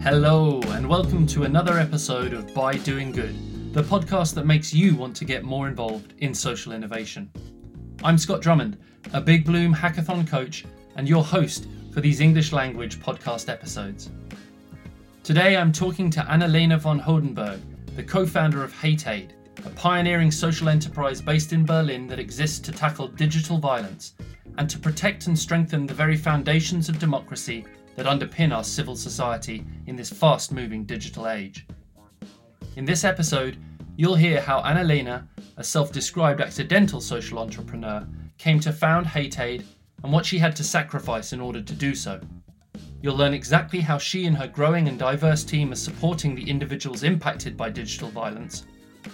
Hello, and welcome to another episode of By Doing Good, the podcast that makes you want to get more involved in social innovation. I'm Scott Drummond, a Big Bloom hackathon coach and your host for these English language podcast episodes. Today I'm talking to Annalena von Hodenberg, the co founder of HateAid, a pioneering social enterprise based in Berlin that exists to tackle digital violence and to protect and strengthen the very foundations of democracy that underpin our civil society in this fast moving digital age. In this episode, you'll hear how Annalena, a self described accidental social entrepreneur, came to found Hate Aid and what she had to sacrifice in order to do so. You'll learn exactly how she and her growing and diverse team are supporting the individuals impacted by digital violence,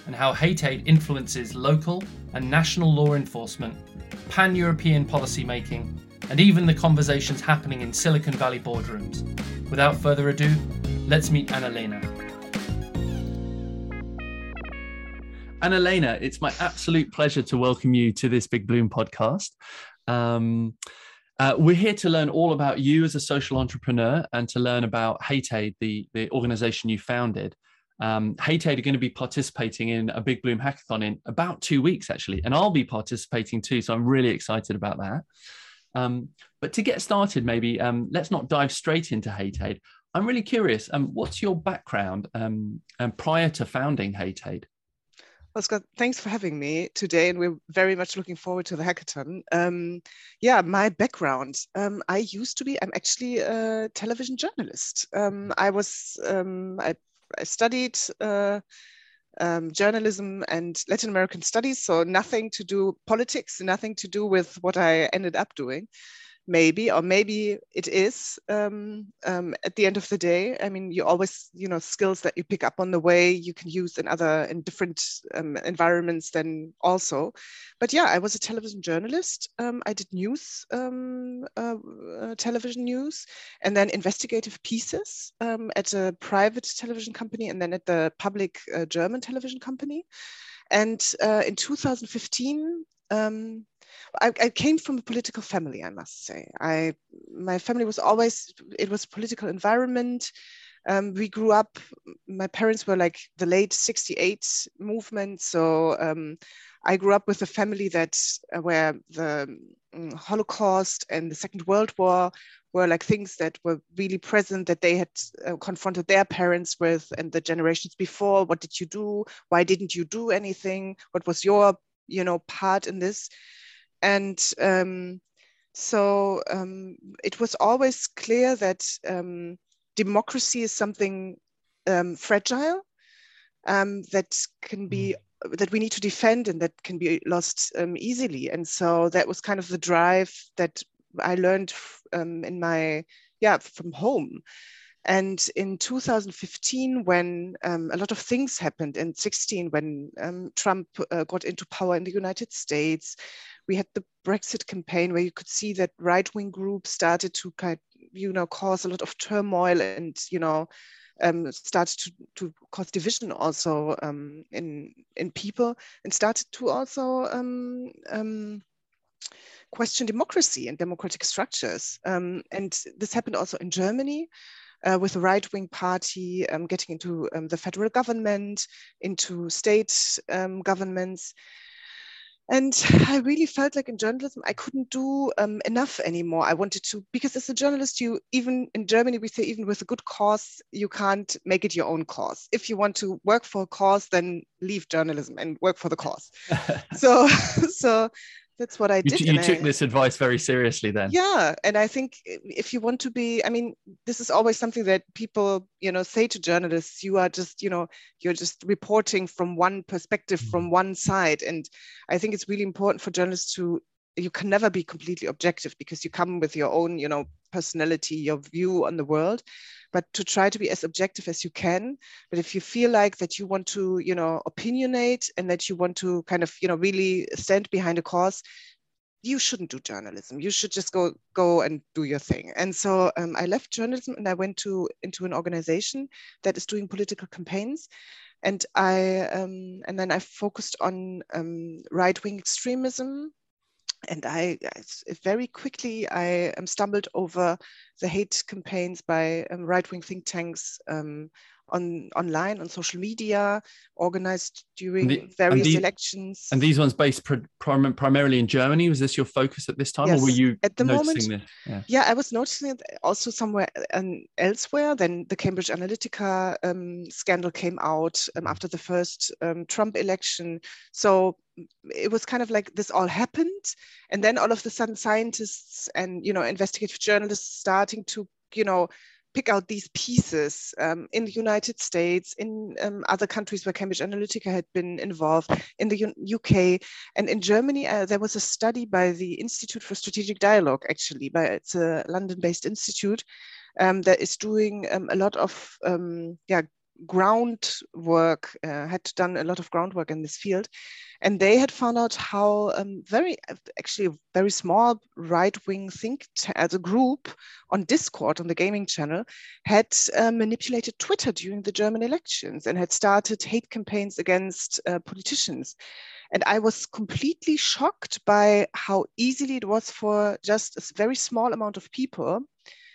and how hate aid influences local and national law enforcement, pan European policy making, and even the conversations happening in Silicon Valley boardrooms. Without further ado, let's meet Annalena. Annalena, it's my absolute pleasure to welcome you to this Big Bloom podcast. Um, uh, we're here to learn all about you as a social entrepreneur and to learn about HateAid, the, the organization you founded. Um, HateAid are going to be participating in a Big Bloom hackathon in about two weeks, actually, and I'll be participating too. So I'm really excited about that. Um, but to get started, maybe um, let's not dive straight into HateAid. I'm really curious. Um, what's your background um, prior to founding? Well, Scott, thanks for having me today, and we're very much looking forward to the hackathon. Um, yeah, my background. Um, I used to be. I'm actually a television journalist. Um, I was. Um, I, I, studied uh, um, journalism and Latin American studies, so nothing to do politics, nothing to do with what I ended up doing maybe or maybe it is um, um, at the end of the day. I mean you always you know skills that you pick up on the way you can use in other in different um, environments then also. But yeah i was a television journalist. Um, i did news um, uh, uh, television news and then investigative pieces um, at a private television company and then at the public uh, german television company. And uh, in 2015 um, I, I, came from a political family, I must say. I my family was always it was a political environment. Um, we grew up. My parents were like the late '68 movement, so um, I grew up with a family that uh, where the um, Holocaust and the Second World War were like things that were really present that they had uh, confronted their parents with and the generations before. What did you do? Why didn't you do anything? What was your you know part in this? And um, so um, it was always clear that um, democracy is something um, fragile um, that can be mm. that we need to defend and that can be lost um, easily. And so that was kind of the drive that I learned in my yeah from home. And in 2015, when um, a lot of things happened, in 16, when um, Trump uh, got into power in the United States, we had the Brexit campaign where you could see that right-wing groups started to kind, you know, cause a lot of turmoil and you know, um, started to, to cause division also um, in in people and started to also um, um question democracy and democratic structures. Um, and this happened also in Germany. Uh, with the right-wing party um, getting into um, the federal government, into state um, governments, and i really felt like in journalism i couldn't do um, enough anymore. I wanted to because as a journalist you even in germany we say even with a good cause you can't make it your own cause. If you want to work for a cause then leave journalism and work for the cause. So so that's what I did. You, you took I, this advice very seriously then. Yeah. And I think if you want to be, I mean, this is always something that people, you know, say to journalists, you are just, you know, you're just reporting from one perspective, mm. from one side. And I think it's really important for journalists to you can never be completely objective because you come with your own you know personality your view on the world. But to try to be as objective as you can but if you feel like that you want to you know opinionate and that you want to kind of you know really stand behind a cause you shouldn't do journalism. You should just go go and do your thing. And so um, i left journalism and i went to into an organization that is doing political campaigns. And I um, and then I focused on um, right wing extremism, and I, I very quickly I um, stumbled over the hate campaigns by um, right wing think tanks um, on online on social media, organized during the, various and elections. And these ones based prim primarily in Germany. Was this your focus at this time, yes. or were you at the moment? Yeah. yeah. I was noticing it also somewhere um, elsewhere. Then the Cambridge Analytica um, scandal came out um, after the first um, Trump election. So it was kind of like this all happened, and then all of a sudden, scientists and you know investigative journalists starting to you know pick out these pieces um, in the United States, in um, other countries where Cambridge Analytica had been involved, in the U UK, and in Germany, uh, there was a study by the Institute for Strategic Dialogue, actually, by it's a London-based institute um, that is doing um, a lot of um, yeah groundwork, uh, had done a lot of groundwork in this field. And they had found out how um, very, actually, a very small right wing think as a group on Discord, on the gaming channel, had uh, manipulated Twitter during the German elections and had started hate campaigns against uh, politicians. And I was completely shocked by how easily it was for just a very small amount of people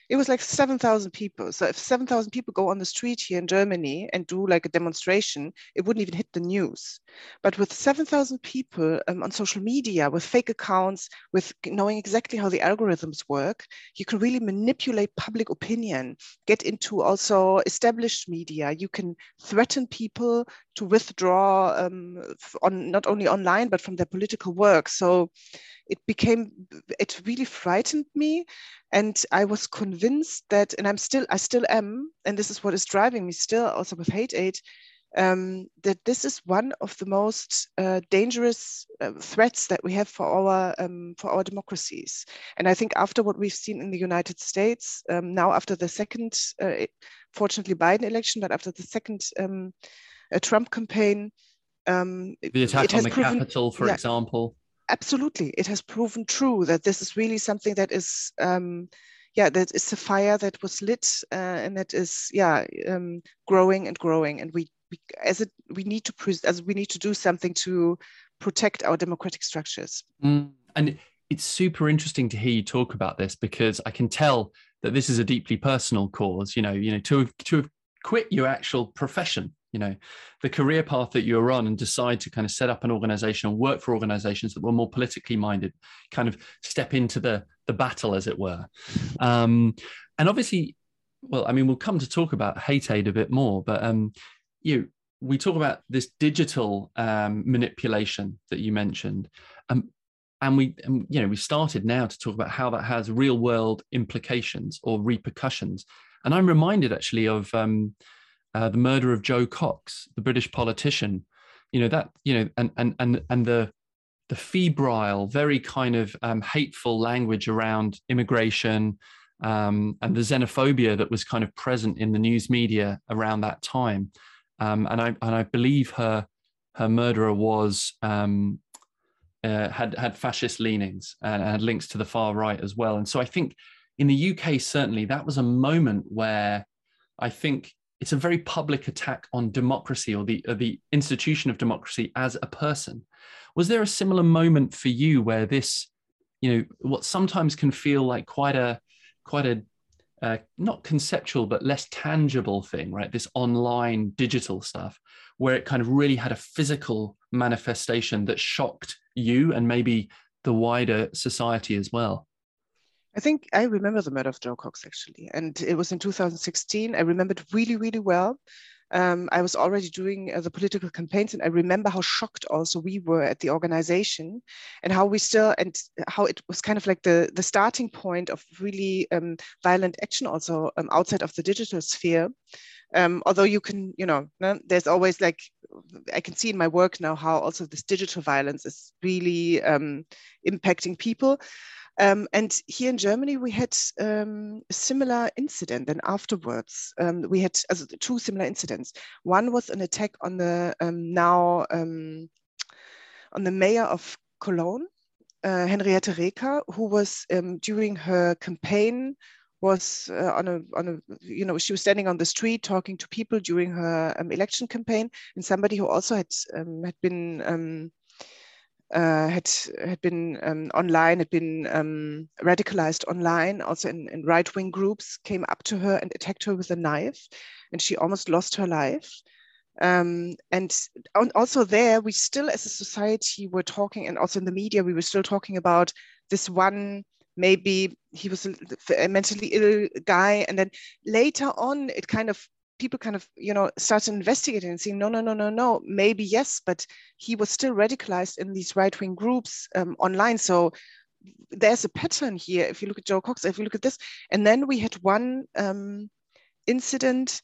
it was like 7,000 people. So if 7,000 people go on the street here in Germany and do like a demonstration, it wouldn't even hit the news. But with 7,000 people um, on social media, with fake accounts, with knowing exactly how the algorithms work, you can really manipulate public opinion, get into also established media. You can threaten people to withdraw um, on not only online, but from their political work. So it became it really frightened me and i was convinced that and i'm still i still am and this is what is driving me still also with hate aid um, that this is one of the most uh, dangerous uh, threats that we have for our um, for our democracies. And I think after what we've seen in the United States, um, now after the second, uh, fortunately Biden election, but after the second uh, Trump campaign, um, the attack on the proven, Capitol, for yeah, example. Absolutely. It has proven true that this is really something that is um, yeah that is a fire that was lit uh, and that is yeah um, growing and growing. And we, we as it we need to as we need to do something to protect our democratic structures. Mm. and it's super interesting to hear you talk about this because i can tell that this is a deeply personal cause. You know you know to to quit your actual profession you know the career path that you're on and decide to kind of set up an organization and work for organizations that were more politically minded kind of step into the the battle as it were. Um, and obviously well i mean we'll come to talk about hate aid a bit more but um you we talk about this digital um, manipulation that you mentioned. Um, and we um, you know we started now to talk about how that has real world implications or repercussions. And i'm reminded actually of um, uh, the murder of Jo Cox, the British politician. You know that you know, and and and and the the febrile, very kind of um, hateful language around immigration um, and the xenophobia that was kind of present in the news media around that time. Um, and I and I believe her her murderer was um, uh, had had fascist leanings and had links to the far right as well. And so I think in the UK certainly that was a moment where I think it's a very public attack on democracy or the, or the institution of democracy as a person. Was there a similar moment for you where this, you know, what sometimes can feel like quite a, quite a, uh, not conceptual but less tangible thing, right? This online digital stuff, where it kind of really had a physical manifestation that shocked you and maybe the wider society as well. I think I remember the murder of Jo Cox actually, and it was in 2016. I remembered really, really well. Um, I was already doing uh, the political campaigns, and I remember how shocked also we were at the organization, and how we still and how it was kind of like the the starting point of really um, violent action also um, outside of the digital sphere. Um, although you can, you know, there's always like I can see in my work now how also this digital violence is really um, impacting people. Um, and here in Germany, we had um, a similar incident. And afterwards, um, we had uh, two similar incidents. One was an attack on the um, now um, on the mayor of Cologne, uh, Henriette Reker, who was um, during her campaign was uh, on a on a you know she was standing on the street talking to people during her election campaign, and somebody who also had had been uh, had had been um, online, had been um, radicalized online, also in, in right wing groups, came up to her and attacked her with a knife, and she almost lost her life. Um, and also there, we still, as a society, were talking, and also in the media, we were still talking about this one maybe he was a mentally ill guy and then later on it kind of people kind of you know started investigating and saying no no no no no maybe yes but he was still radicalized in these right-wing groups um, online. So there's a pattern here if you look at jo cox if you look at this. And then we had one um, incident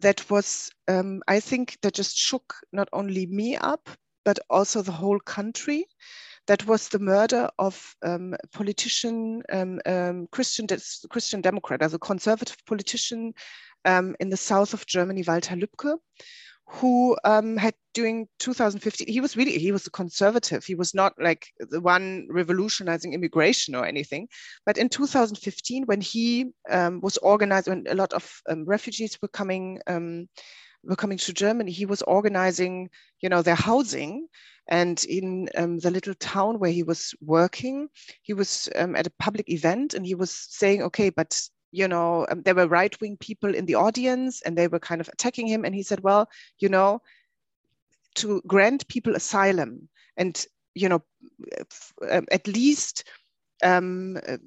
that was um, i think that just shook not only me up but also the whole country. That was the murder of um, politician, um, um, Christian, Christian Democrat, as a conservative politician um, in the south of Germany, Walter Lübcke, who um, had during 2015, he was really, he was a conservative. He was not like the one revolutionizing immigration or anything. But in 2015, when he um, was organized, when a lot of refugees were coming, were coming to Germany, he was organizing, you know, their housing and in um, the little town where he was working, he was um, at a public event and he was saying, okay, but you know, um, there were right wing people in the audience and they were kind of attacking him. And he said, well, you know, to grant people asylum and, you know, um, at least um, uh,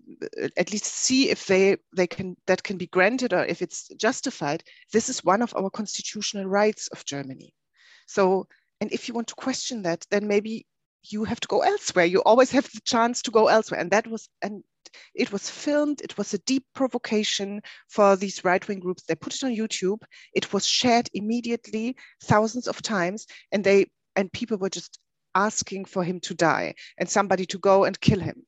at least see if they they can that can be granted or if it's justified. This is one of our constitutional rights of Germany. So and if you want to question that, then maybe you have to go elsewhere. You always have the chance to go elsewhere. And that was, and it was filmed. It was a deep provocation for these right wing groups. They put it on YouTube. It was shared immediately thousands of times. And they, and people were just asking for him to die and somebody to go and kill him.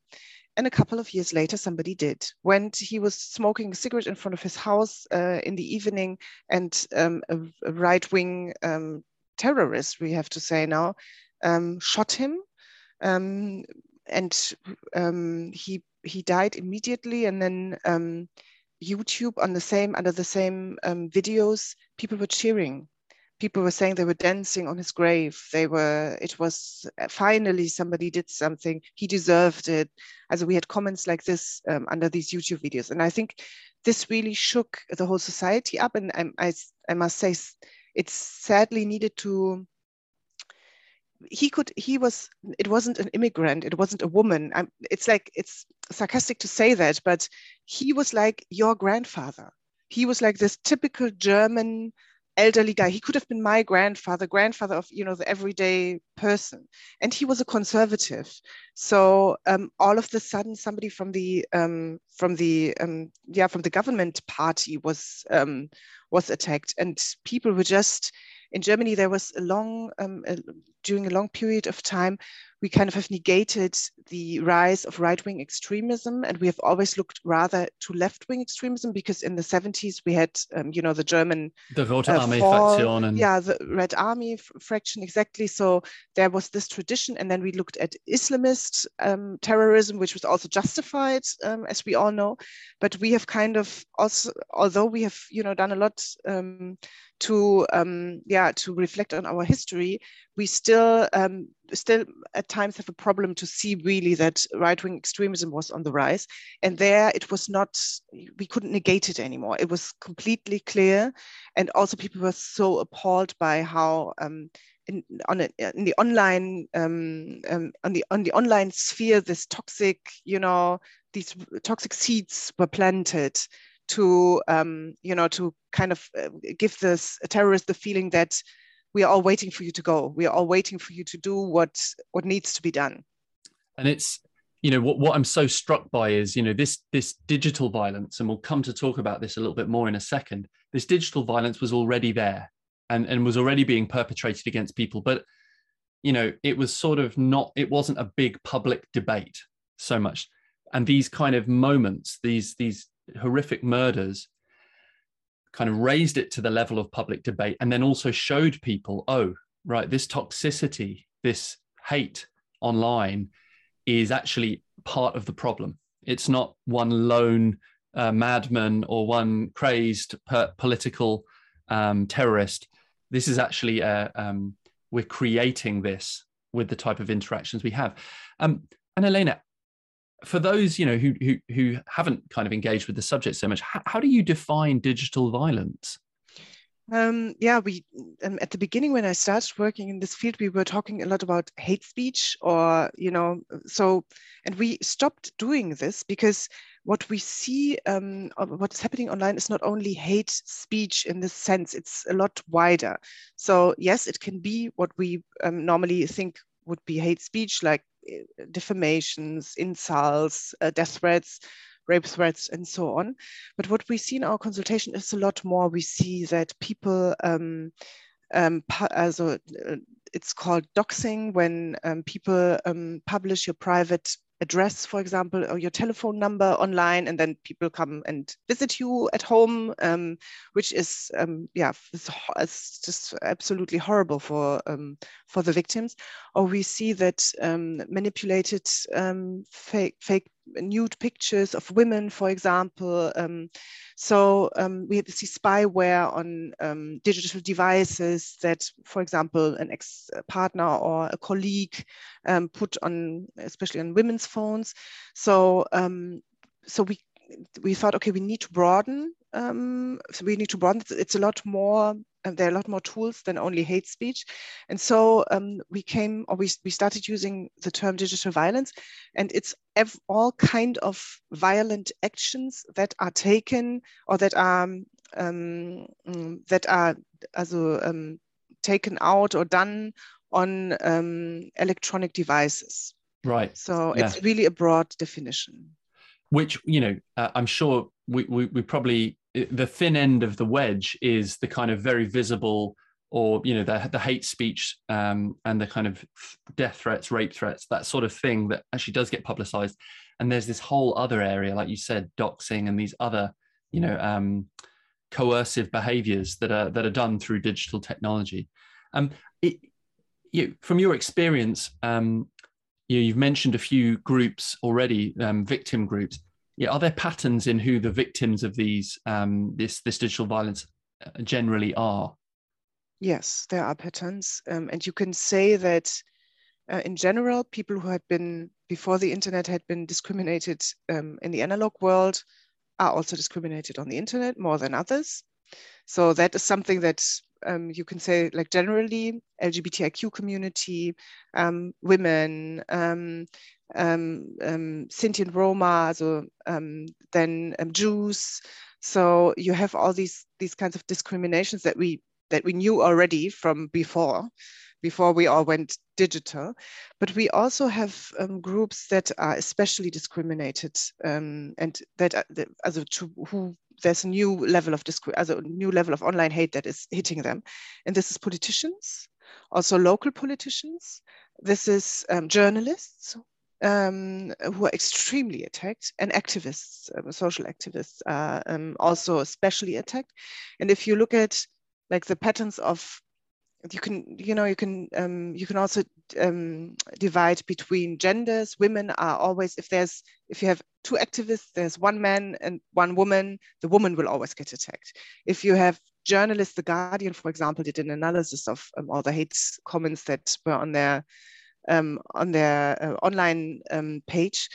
And a couple of years later, somebody did. When he was smoking a cigarette in front of his house uh, in the evening, and um, a, a right wing um, terrorist, we have to say now, um, shot him. Um, and um, he he died immediately. And then um, YouTube on the same under the same um, videos, people were cheering. People were saying they were dancing on his grave. They were. It was uh, finally somebody did something. He deserved it. As we had comments like this um, under these YouTube videos, and I think this really shook the whole society up. And I, I, I must say, it's sadly needed to he could he was it wasn't an immigrant it wasn't a woman. I'm, it's like it's sarcastic to say that but he was like your grandfather. He was like this typical german elderly guy. He could have been my grandfather grandfather of you know the everyday person. And he was a conservative. So um, all of the sudden somebody from the um, from the um, yeah from the government party was um, was attacked. And people were just in Germany, there was a long, um, a, during a long period of time, we kind of have negated the rise of right-wing extremism, and we have always looked rather to left-wing extremism because in the 70s we had, um, you know, the German the Rote uh, faction, and... yeah, the Red Army fraction exactly. So there was this tradition, and then we looked at Islamist um, terrorism, which was also justified, um, as we all know. But we have kind of also, although we have, you know, done a lot um, to um, yeah to reflect on our history, we still um, still at times have a problem to see really that right wing extremism was on the rise, and there it was not we couldn't negate it anymore. It was completely clear, and also people were so appalled by how. Um, in, on a, in the online um, um, on the on the online sphere, this toxic, you know, these toxic seeds were planted to um, you know to kind of uh, give this terrorist the feeling that we are all waiting for you to go. We are all waiting for you to do what what needs to be done. And it's you know what, what i'm so struck by is you know this this digital violence and we'll come to talk about this a little bit more in a second. This digital violence was already there and and was already being perpetrated against people. But you know it was sort of not it wasn't a big public debate so much. And these kind of moments these these horrific murders kind of raised it to the level of public debate and then also showed people oh right this toxicity this hate online is actually part of the problem it's not one lone uh, madman or one crazed per- political um, terrorist. This is actually a, um, we're creating this with the type of interactions we have. Um, and Elena, for those you know who who who haven't kind of engaged with the subject so much, how, how do you define digital violence? Um, yeah, we um, at the beginning when I started working in this field, we were talking a lot about hate speech, or you know, so and we stopped doing this because what we see, um, what is happening online is not only hate speech in this sense; it's a lot wider. So yes, it can be what we um, normally think would be hate speech, like defamations, insults, uh, death threats rape threats, and so on. But what we see in our consultation is a lot more. We see that people, um, um, uh, it's called doxing when um, people um, publish your private address, for example, or your telephone number online, and then people come and visit you at home, um, which is, um, yeah, it's, it's, just absolutely horrible for um, for the victims. Or we see that um, manipulated um, fake fake nude pictures of women, for example. Um, so um, we see spyware on um, digital devices that, for example, an ex-partner or a colleague um, put on, especially on women's phones. So, um, so we we thought, okay, we need to broaden. Um, so we need to broaden. It's a lot more there are a lot more tools than only hate speech. And so um, we came, or we, we started using the term digital violence, and it's all kind of violent actions that are taken or that are um, mm, that are also um, taken out or done on um, electronic devices. Right. So yeah. it's really a broad definition. Which you know, uh, I'm sure we, we, we probably the thin end of the wedge is the kind of very visible or you know the, the hate speech um, and the kind of death threats rape threats that sort of thing that actually does get publicized. And there's this whole other area like you said doxing and these other you know um, coercive behaviors that are that are done through digital technology. Um, it, you, from your experience um, you, you've mentioned a few groups already um, victim groups yeah, are there patterns in who the victims of these um, this this digital violence uh, generally are? Yes, there are patterns, um, and you can say that uh, in general, people who had been before the internet had been discriminated um, in the analog world are also discriminated on the internet more than others. So that is something that um, you can say, like generally, LGBTIQ community, um, women, um, um, um, Sinti and Roma, so um, then Jews. So you have all these these kinds of discriminations that we that we knew already from before, before we all went digital. But we also have groups that are especially discriminated and that, uh, also to who there's a new level of also a new level of online hate that is hitting them, and this is politicians, also local politicians. This is um, journalists um, who are extremely attacked, and activists, um, social activists are um, also especially attacked. And if you look at like the patterns of you can you know you can um, you can also um, divide between genders. Women are always if there's if you have two activists there's one man and one woman the woman will always get attacked. If you have journalists the guardian for example did an analysis of um, all the hate comments that were on their um, on their uh, online um, page,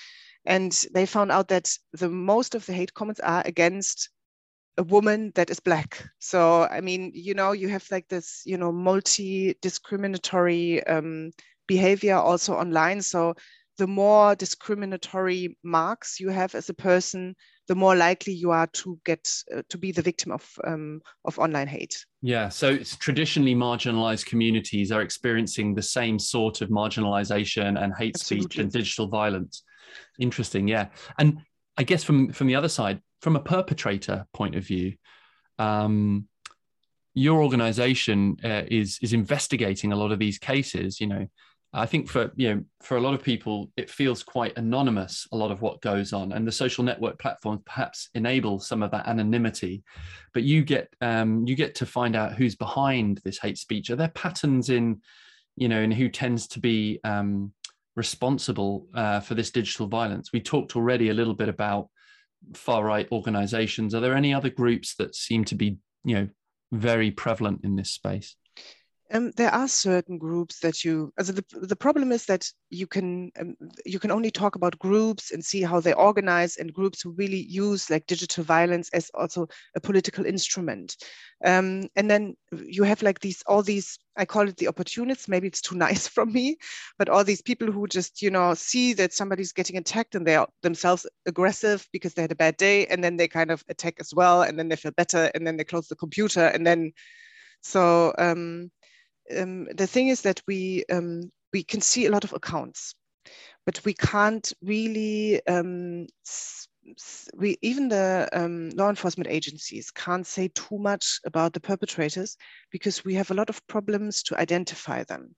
and they found out that the most of the hate comments are against a woman that is black. So I mean, you know, you have like this, you know, multi-discriminatory um, behavior also online. So the more discriminatory marks you have as a person, the more likely you are to get uh, to be the victim of um, of online hate. Yeah, so it's traditionally marginalized communities are experiencing the same sort of marginalization and hate Absolutely. speech and digital violence. Interesting, yeah. And I guess from from the other side, from a perpetrator point of view, um, your organization uh, is is investigating a lot of these cases. You know, I think for you know for a lot of people it feels quite anonymous a lot of what goes on and the social network platforms perhaps enable some of that anonymity. But you get um, you get to find out who's behind this hate speech. Are there patterns in you know and who tends to be um, responsible uh, for this digital violence? We talked already a little bit about far right organizations. Are there any other groups that seem to be, you know, very prevalent in this space? Um, there are certain groups that you. Also the the problem is that you can um, you can only talk about groups and see how they organize and groups who really use like digital violence as also a political instrument. Um, and then you have like these all these I call it the opportunists. Maybe it's too nice from me, but all these people who just you know see that somebody's getting attacked and they are themselves aggressive because they had a bad day, and then they kind of attack as well, and then they feel better, and then they close the computer, and then so. Um, um, the thing is that we um, we can see a lot of accounts, but we can't really. Um, we even the um, law enforcement agencies can't say too much about the perpetrators because we have a lot of problems to identify them.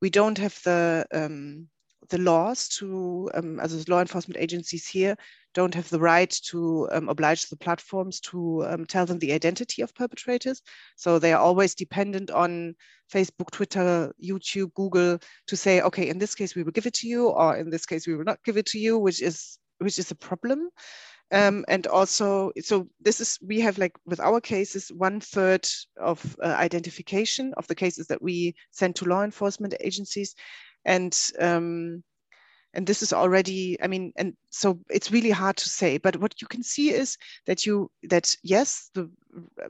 We don't have the um, the laws to, um, as law enforcement agencies here, don't have the right to um, oblige the platforms to um, tell them the identity of perpetrators. So they are always dependent on Facebook, Twitter, YouTube, Google to say, okay, in this case we will give it to you, or in this case we will not give it to you, which is which is a problem. Um, and also, so this is we have like with our cases one third of uh, identification of the cases that we send to law enforcement agencies, and um, and this is already i mean and so it's really hard to say but what you can see is that you that yes the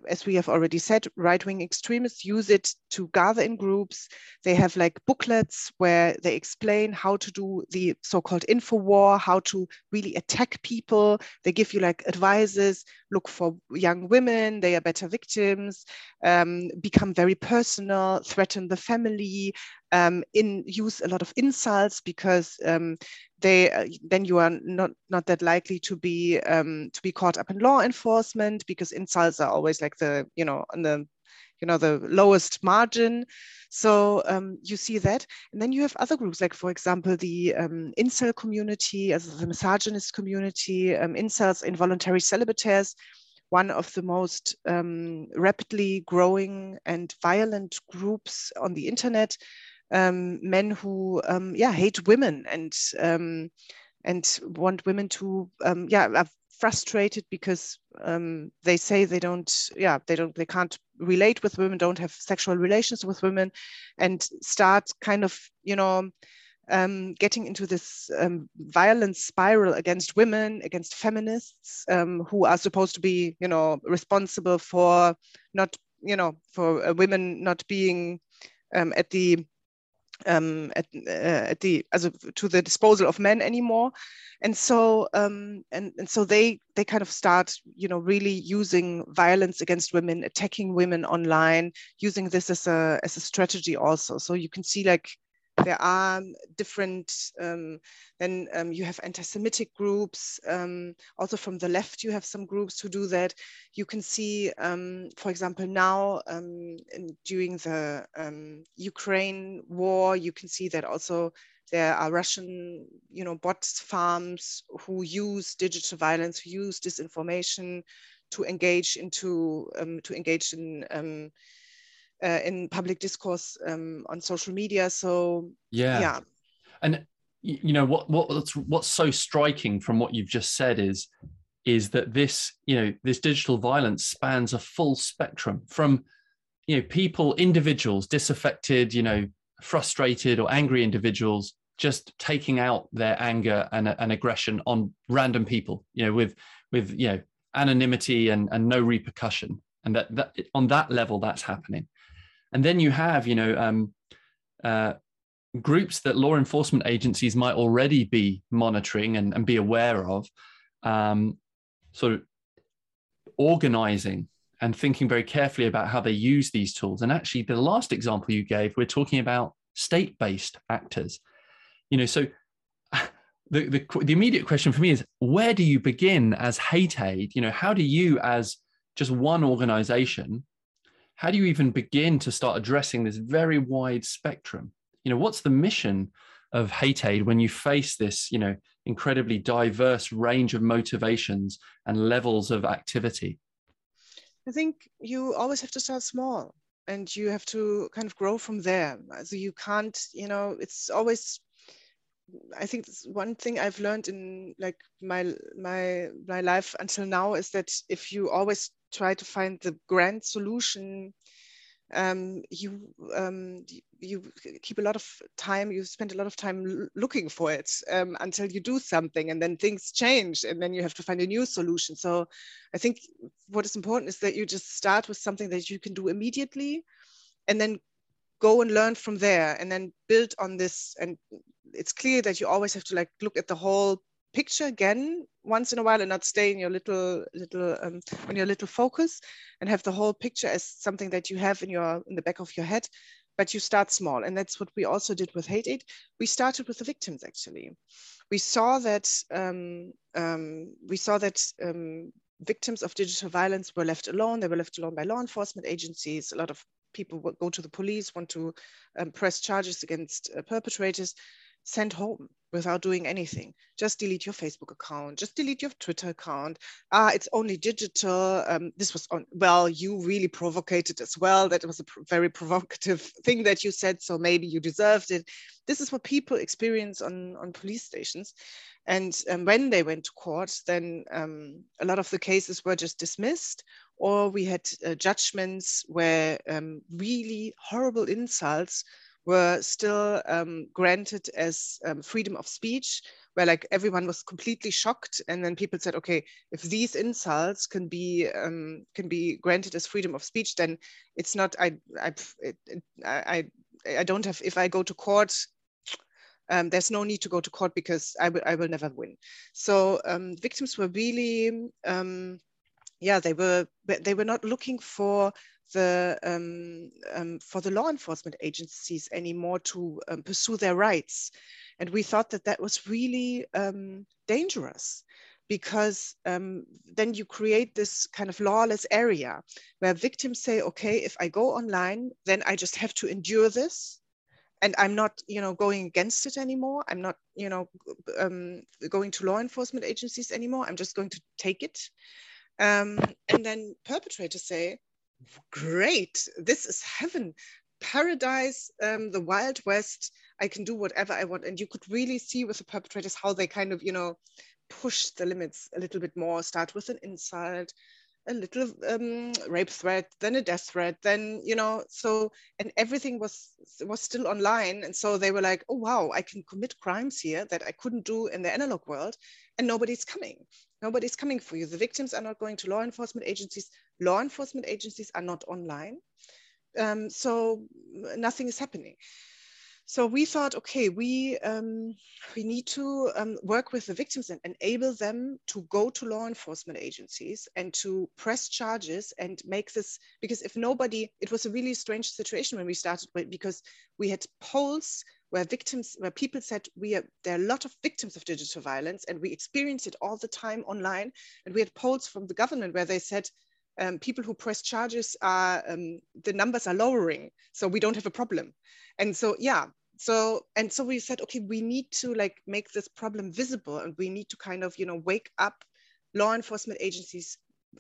as we have already said right-wing extremists use it to gather in groups. They have like booklets where they explain how to do the so-called info war how to really attack people. They give you like advices look for young women they are better victims um, become very personal threaten the family um, in use a lot of insults because um, they uh, then you are not not that likely to be um, to be caught up in law enforcement because insults are always like the you know on the you know the lowest margin. So um, you see that. And then you have other groups like for example the um, incel community as the misogynist community um, incels involuntary celibataires one of the most um, rapidly growing and violent groups on the internet um, men who um, yeah hate women and um, and want women to um, yeah are frustrated because um, they say they don't yeah they don't they can't relate with women don't have sexual relations with women and start kind of you know um, getting into this violent spiral against women, against feminists who are supposed to be, you know, responsible for not, you know, for uh, women not being um, at the um, at, uh, at the as to the disposal of men anymore. And so um, and, and so they they kind of start you know really using violence against women attacking women online using this as a as a strategy also. So you can see like there are different, um, then um, you have anti-Semitic groups. Um, also from the left, you have some groups who do that. You can see, um, for example, now um, in, during the Ukraine war, you can see that also there are Russian, you know, bot farms who use digital violence, who use disinformation to engage into, to engage in uh, in public discourse um, on social media. So yeah, yeah, and you know what what's what's so striking from what you've just said is is that this you know this digital violence spans a full spectrum from you know people individuals disaffected you know frustrated or angry individuals just taking out their anger and, and aggression on random people you know with with you know anonymity and, and no repercussion. And that, that on that level that's happening and then you have, you know, um, uh, groups that law enforcement agencies might already be monitoring and, and be aware of, um, sort of organizing and thinking very carefully about how they use these tools. And actually, the last example you gave, we're talking about state-based actors. You know, so the, the, the immediate question for me is where do you begin as hate aid you know how do you as just one organization how do you even begin to start addressing this very wide spectrum? You know, what's the mission of hate aid when you face this, you know, incredibly diverse range of motivations and levels of activity? I think you always have to start small and you have to kind of grow from there. So you can't, you know, it's always I think one thing I've learned in like my my my life until now is that if you always try to find the grand solution, um, you um, you keep a lot of time. You spend a lot of time looking for it um, until you do something, and then things change, and then you have to find a new solution. So, I think what is important is that you just start with something that you can do immediately, and then go and learn from there and then build on this and it's clear that you always have to like look at the whole picture again once in a while and not stay in your little little um, on your little focus and have the whole picture as something that you have in your in the back of your head. But you start small and that's what we also did with hate aid we started with the victims actually. We saw that um, um, we saw that um, victims of digital violence were left alone. They were left alone by law enforcement agencies. A lot of people go to the police want to um, press charges against uh, perpetrators sent home without doing anything. Just delete your Facebook account, just delete your Twitter account. Ah, it's only digital. Um, this was on, well, you really provoked it as well. That was a pr very provocative thing that you said, so maybe you deserved it. This is what people experience on, on police stations. And um, when they went to court, then um, a lot of the cases were just dismissed, or we had uh, judgments where um, really horrible insults were still um, granted as um, freedom of speech, where like everyone was completely shocked, and then people said, okay, if these insults can be um, can be granted as freedom of speech, then it's not. I I I I don't have. If I go to court. Um, there's no need to go to court because I will I will never win. So um, victims were really um, yeah they were they were not looking for the um, um, for the law enforcement agencies anymore to um, pursue their rights, and we thought that that was really um, dangerous because um, then you create this kind of lawless area where victims say, okay, if I go online, then I just have to endure this and i'm not you know going against it anymore. I'm not you know um, going to law enforcement agencies anymore. I'm just going to take it. Um, and then perpetrators say great, this is heaven, paradise, um, the Wild West. I can do whatever I want. And you could really see with the perpetrators how they kind of, you know, push the limits a little bit more, start with an insult, a little um, rape threat, then a death threat, then you know, so and everything was was still online, and so they were like, oh wow, I can commit crimes here that I couldn't do in the analog world, and nobody's coming. Nobody's coming for you. The victims are not going to law enforcement agencies. Law enforcement agencies are not online. Um, so nothing is happening. So we thought, okay, we um, we need to um, work with the victims and enable them to go to law enforcement agencies and to press charges and make this because if nobody, it was a really strange situation when we started because we had polls where victims, where people said we are, there are a lot of victims of digital violence and we experience it all the time online. And we had polls from the government where they said um, people who press charges are, um, the numbers are lowering. So we don't have a problem. And so, yeah, so and so we said okay we need to like make this problem visible and we need to kind of you know wake up law enforcement agencies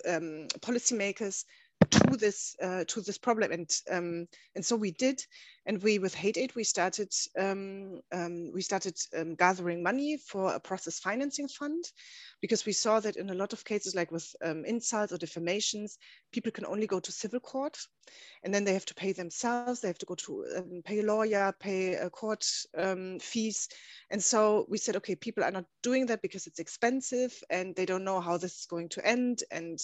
um, policymakers to this uh, to this problem and um, and so we did and we with hate aid we started um, um, we started um, gathering money for a process financing fund because we saw that in a lot of cases like with um, insults or defamations people can only go to civil court and then they have to pay themselves. They have to go to um, pay a lawyer pay a court fees. And so we said okay people are not doing that because it's expensive and they don't know how this is going to end. And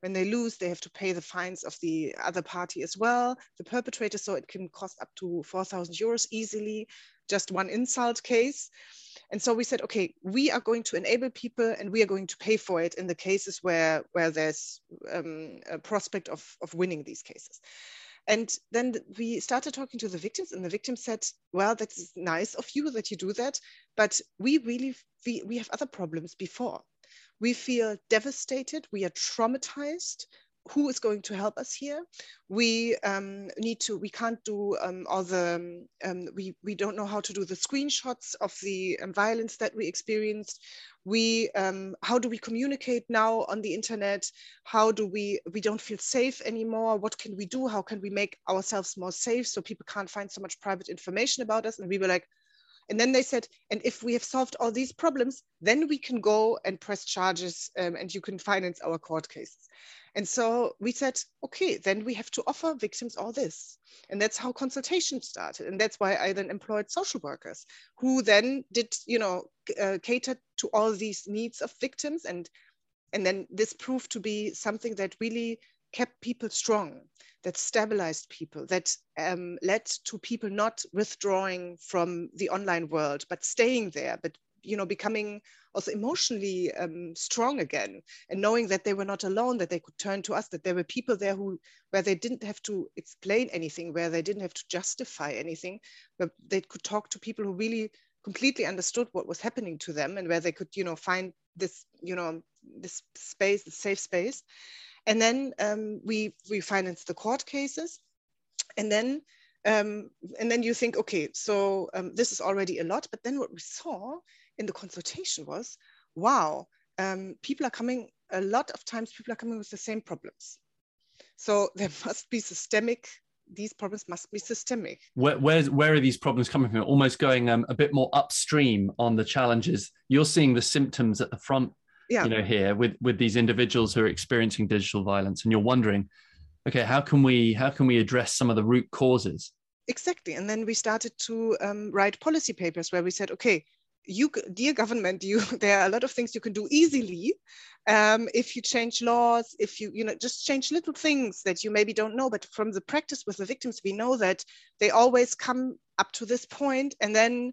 when they lose they have to pay the fines of the other party as well the perpetrator. So it can cost up to 4,000 euros easily, just one insult case. And so we said, okay, we are going to enable people and we are going to pay for it in the cases where, where there's um, a prospect of, of winning these cases. And then we started talking to the victims, and the victims said, Well, that's nice of you that you do that, but we really, we, we have other problems before. We feel devastated, we are traumatized, who is going to help us here. We um, need to we can't do um, all the um, we we don't know how to do the screenshots of the um, violence that we experienced. We um, how do we communicate now on the internet? How do we we don't feel safe anymore? What can we do? How can we make ourselves more safe so people can't find so much private information about us? And we were like And then they said, and if we have solved all these problems, then we can go and press charges um, and you can finance our court cases. And so we said, okay, then we have to offer victims all this. And that's how consultation started. And that's why I then employed social workers who then did, you know, uh, cater to all these needs of victims. And, and then this proved to be something that really kept people strong, that stabilized people, that um, led to people not withdrawing from the online world, but staying there, but you know, becoming also emotionally um, strong again and knowing that they were not alone, that they could turn to us, that there were people there who, where they didn't have to explain anything, where they didn't have to justify anything, but they could talk to people who really completely understood what was happening to them and where they could, you know, find this, you know, this space, the safe space. And then um, we, we financed the court cases. And then um, and then you think, okay, so um, this is already a lot. But then what we saw in the consultation was, wow, um, people are coming, a lot of times people are coming with the same problems. So there must be systemic, these problems must be systemic. Where, where's, where are these problems coming from? Almost going um, a bit more upstream on the challenges. You're seeing the symptoms at the front, yeah. you know, here with, with these individuals who are experiencing digital violence and you're wondering, okay, how can we, how can we address some of the root causes? Exactly. And then we started to um, write policy papers where we said, okay, you dear government you there are a lot of things you can do easily um, if you change laws if you you know just change little things that you maybe don't know but from the practice with the victims we know that they always come up to this point and then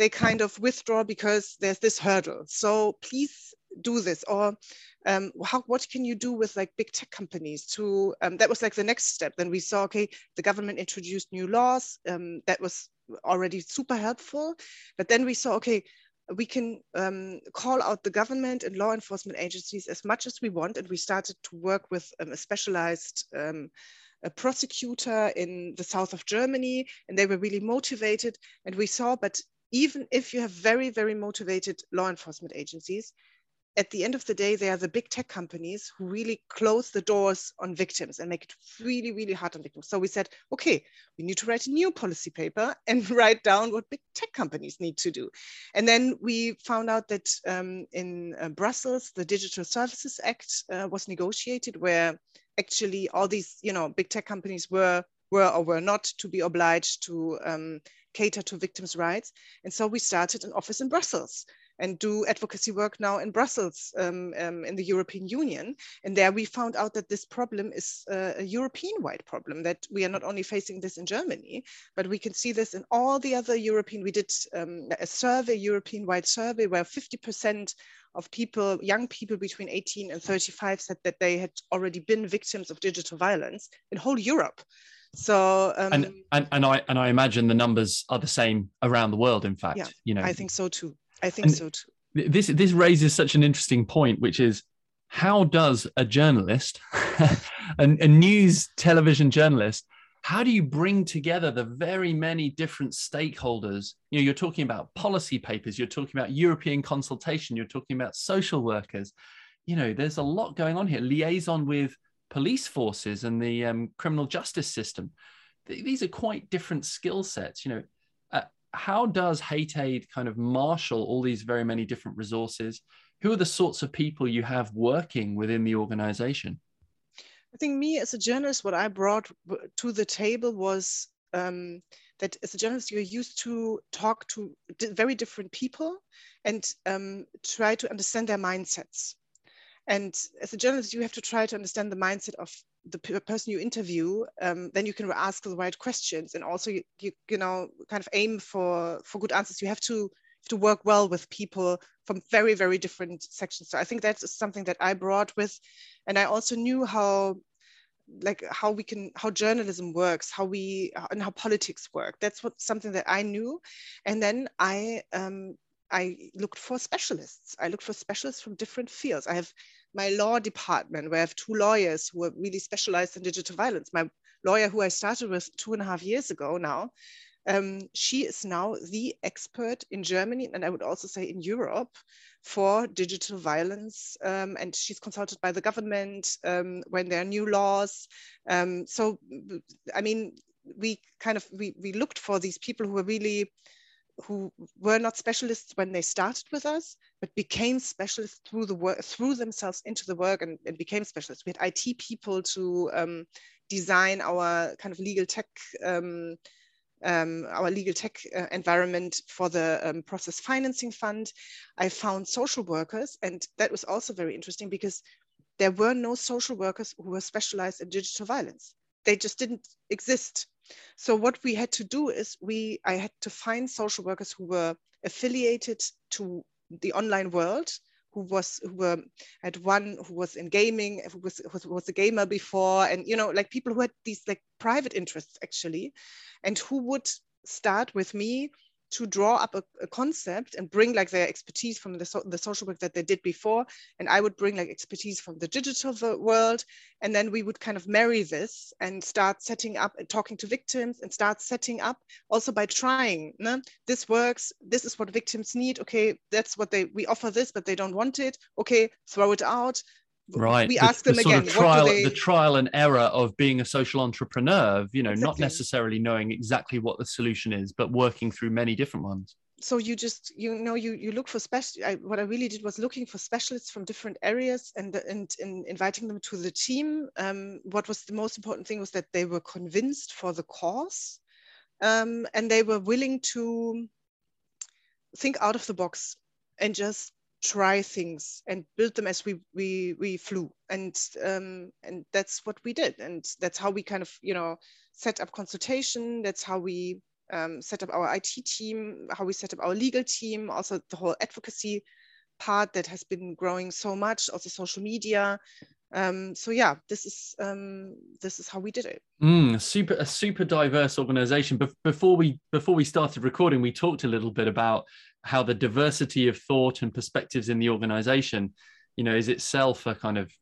they kind of withdraw because there's this hurdle. So please do this. Or um, how, what can you do with like big tech companies to um, that was like the next step. Then we saw okay the government introduced new laws um, that was already super helpful. But then we saw okay we can um, call out the government and law enforcement agencies as much as we want. And we started to work with um, a specialized um, a prosecutor in the south of Germany, and they were really motivated. And we saw, but even if you have very, very motivated law enforcement agencies, at the end of the day, they are the big tech companies who really close the doors on victims and make it really, really hard on victims. So we said, okay, we need to write a new policy paper and write down what big tech companies need to do. And then we found out that um, in uh, Brussels, the Digital Services Act uh, was negotiated, where actually all these, you know, big tech companies were were or were not to be obliged to um, cater to victims' rights. And so we started an office in Brussels and do advocacy work now in Brussels um, um, in the European Union. And there we found out that this problem is uh, a European-wide problem, that we are not only facing this in Germany, but we can see this in all the other European, we did um, a survey, European-wide survey, where 50% of people, young people between 18 and 35 said that they had already been victims of digital violence in whole Europe. So um, and, and and I and I imagine the numbers are the same around the world. In fact, yeah, you know, I think so too. I think and so too. This this raises such an interesting point, which is how does a journalist, a, a news television journalist, how do you bring together the very many different stakeholders? You know, you're talking about policy papers, you're talking about European consultation, you're talking about social workers. You know, there's a lot going on here. Liaison with police forces and the um, criminal justice system. These are quite different skill sets. You know, how does hate aid kind of marshal all these very many different resources? Who are the sorts of people you have working within the organization? I think me as a journalist what i brought to the table was um, that as a journalist you're used to talk to very different people and um, try to understand their mindsets. And as a journalist you have to try to understand the mindset of the person you interview, um, then you can ask the right questions, and also you, you, you know kind of aim for for good answers. You have to to work well with people from very very different sections. So I think that's something that I brought with, and I also knew how like how we can how journalism works how we and how politics work that's what something that i knew and then i um i looked for specialists i looked for specialists from different fields i have my law department, where I have two lawyers who are really specialized in digital violence. My lawyer, who I started with two and a half years ago now, um, she is now the expert in Germany, and I would also say in Europe, for digital violence. Um, and she's consulted by the government um, when there are new laws. Um, so, I mean, we kind of we, we looked for these people who are really who were not specialists when they started with us, but became specialists through the work, threw themselves into the work and, and became specialists. We had IT people to um, design our kind of legal tech, um, um, our legal tech uh, environment for the um, process financing fund. I found social workers, and that was also very interesting because there were no social workers who were specialized in digital violence. They just didn't exist. So what we had to do is we I had to find social workers who were affiliated to the online world, who was who were at one who was in gaming, who was, was was a gamer before, and you know like people who had these like private interests actually, and who would start with me to draw up a, a, concept and bring like their expertise from the, so, the social work that they did before. And i would bring like expertise from the digital world. And then we would kind of marry this and start setting up and talking to victims and start setting up also by trying no? this works. This is what victims need. Okay that's what they we offer this but they don't want it. Okay throw it out right we the, ask them the again trial, they... the trial and error of being a social entrepreneur you know exactly. not necessarily knowing exactly what the solution is but working through many different ones so you just you know you you look for special I, what i really did was looking for specialists from different areas and and, and inviting them to the team um, what was the most important thing was that they were convinced for the cause um, and they were willing to think out of the box and just try things and build them as we we we flew. And um, and that's what we did. And that's how we kind of you know set up consultation. That's how we um, set up our IT team how we set up our legal team also the whole advocacy part that has been growing so much also social media um, so yeah this is um, this is how we did it. Mm, super a super diverse organization. Be- before we before we started recording we talked a little bit about how the diversity of thought and perspectives in the organization you know is itself a kind of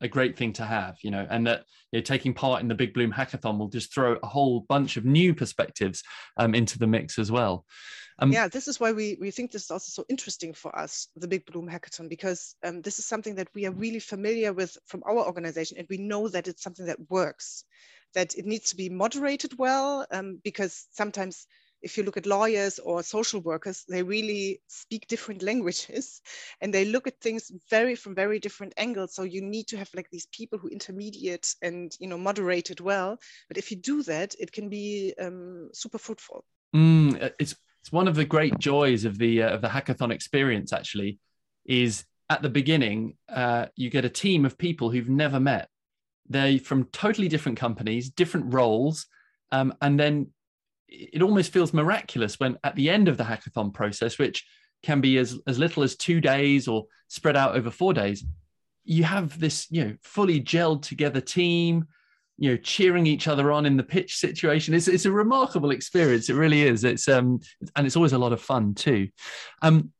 a great thing to have you know and that you know, taking part in the big bloom hackathon will just throw a whole bunch of new perspectives um, into the mix as well um, yeah this is why we, we think this is also so interesting for us the big bloom hackathon because um, this is something that we are really familiar with from our organization and we know that it's something that works that it needs to be moderated well um, because sometimes if you look at lawyers or social workers, they really speak different languages and they look at things very from very different angles. So you need to have like these people who intermediate and you know moderate it well. But if you do that, it can be um, super fruitful. Mm, uh, it's it's one of the great joys of the uh, of the hackathon experience. Actually, is at the beginning uh, you get a team of people who've never met. They're from totally different companies, different roles, um, and then it almost feels miraculous when at the end of the hackathon process, which can be as, as little as two days or spread out over four days, you have this, you know, fully gelled together team, you know, cheering each other on in the pitch situation. It's, it's a remarkable experience. It really is. It's um, and it's always a lot of fun too. Um,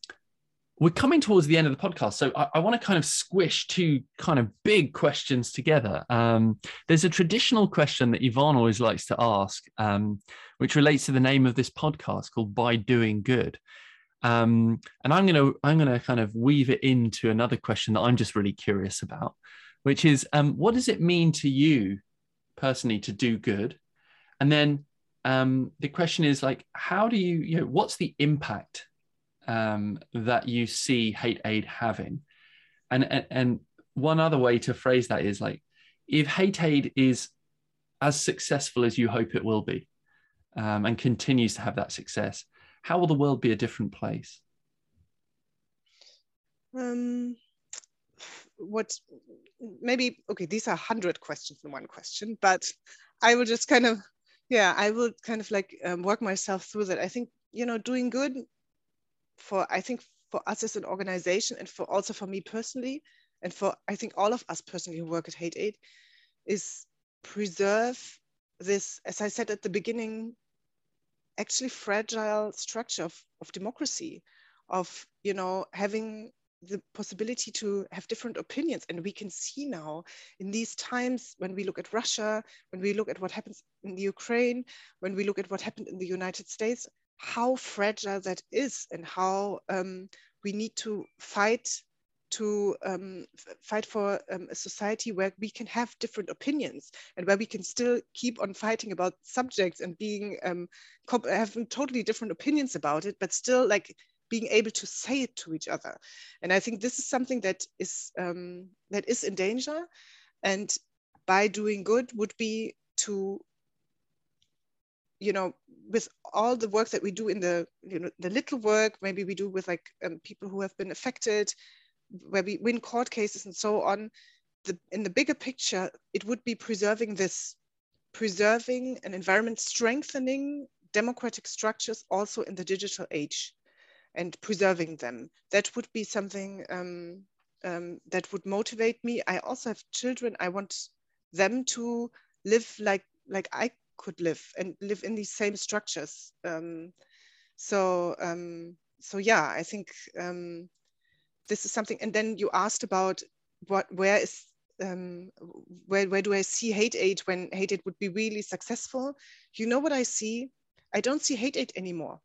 we're coming towards the end of the podcast, so I, I want to kind of squish two kind of big questions together. Um, there's a traditional question that Yvonne always likes to ask, um, which relates to the name of this podcast called "By Doing Good," um, and I'm going to I'm going to kind of weave it into another question that I'm just really curious about, which is, um, what does it mean to you personally to do good, and then um, the question is like, how do you, you know, what's the impact um, that you see hate aid having? And, and and one other way to phrase that is like if hate aid is as successful as you hope it will be um, and continues to have that success how will the world be a different place? Um what maybe okay these are 100 questions in one question but i will just kind of yeah i will kind of like um, work myself through that. I think you know doing good for I think for us as an organization and for also for me personally and for I think all of us personally who work at Hate Aid is preserve this, as I said at the beginning, actually fragile structure of, of democracy, of you know having the possibility to have different opinions. And we can see now in these times when we look at Russia, when we look at what happens in the Ukraine, when we look at what happened in the United States, how fragile that is and how um, we need to fight to um, fight for um, a society where we can have different opinions and where we can still keep on fighting about subjects and being um, having totally different opinions about it, but still like being able to say it to each other. And I think this is something that is um, that is in danger, and by doing good would be to you know with all the work that we do in the you know the little work maybe we do with like um, people who have been affected where we win court cases and so on the, in the bigger picture it would be preserving this preserving an environment strengthening democratic structures also in the digital age and preserving them that would be something um, um, that would motivate me i also have children i want them to live like like i could live and live in these same structures. Um, so um, so yeah, I think um, this is something. And then you asked about what where is um, where where do I see hate aid when hate aid would be really successful? You know what I see? I don't see hate aid anymore.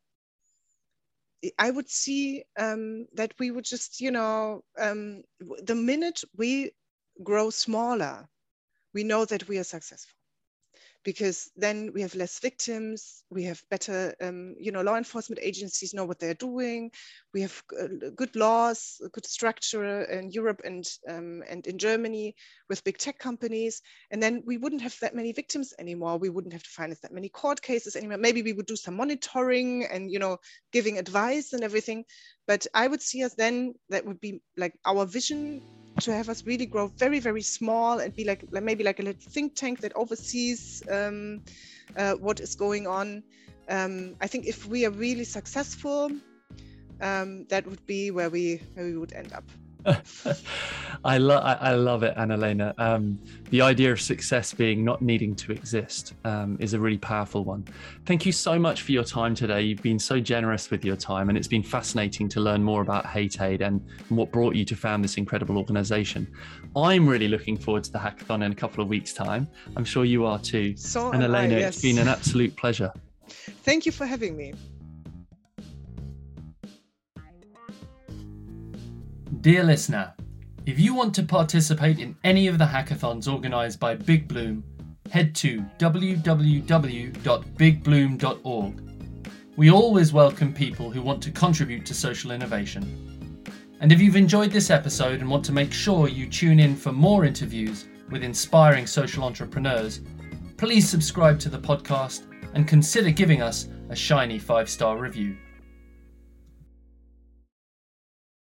I would see um, that we would just, you know, um, the minute we grow smaller, we know that we are successful because then we have less victims, we have better, um, you know, law enforcement agencies know what they're doing, we have uh, good laws, good structure in Europe and, um, and in Germany with big tech companies, and then we wouldn't have that many victims anymore. We wouldn't have to finance that many court cases anymore. Maybe we would do some monitoring and, you know, giving advice and everything. But I would see us then, that would be like our vision to have us really grow very very small and be like maybe like a little think tank that oversees um, uh, what is going on. Um, i think if we are really successful um, that would be where we where we would end up I love I, I, love it, Anna-Lena. Um, the idea of success being not needing to exist um, is a really powerful one. Thank you so much for your time today. You've been so generous with your time, and it's been fascinating to learn more about Hate Aid and what brought you to found this incredible organization. I'm really looking forward to the hackathon in a couple of weeks' time. I'm sure you are too. So Anna-Lena, yes. it's been an absolute pleasure. Thank you for having me. Dear listener, if you want to participate in any of the hackathons organised by Big Bloom, head to www.bigbloom.org. We always welcome people who want to contribute to social innovation. And if you've enjoyed this episode and want to make sure you tune in for more interviews with inspiring social entrepreneurs, please subscribe to the podcast and consider giving us a shiny five star review.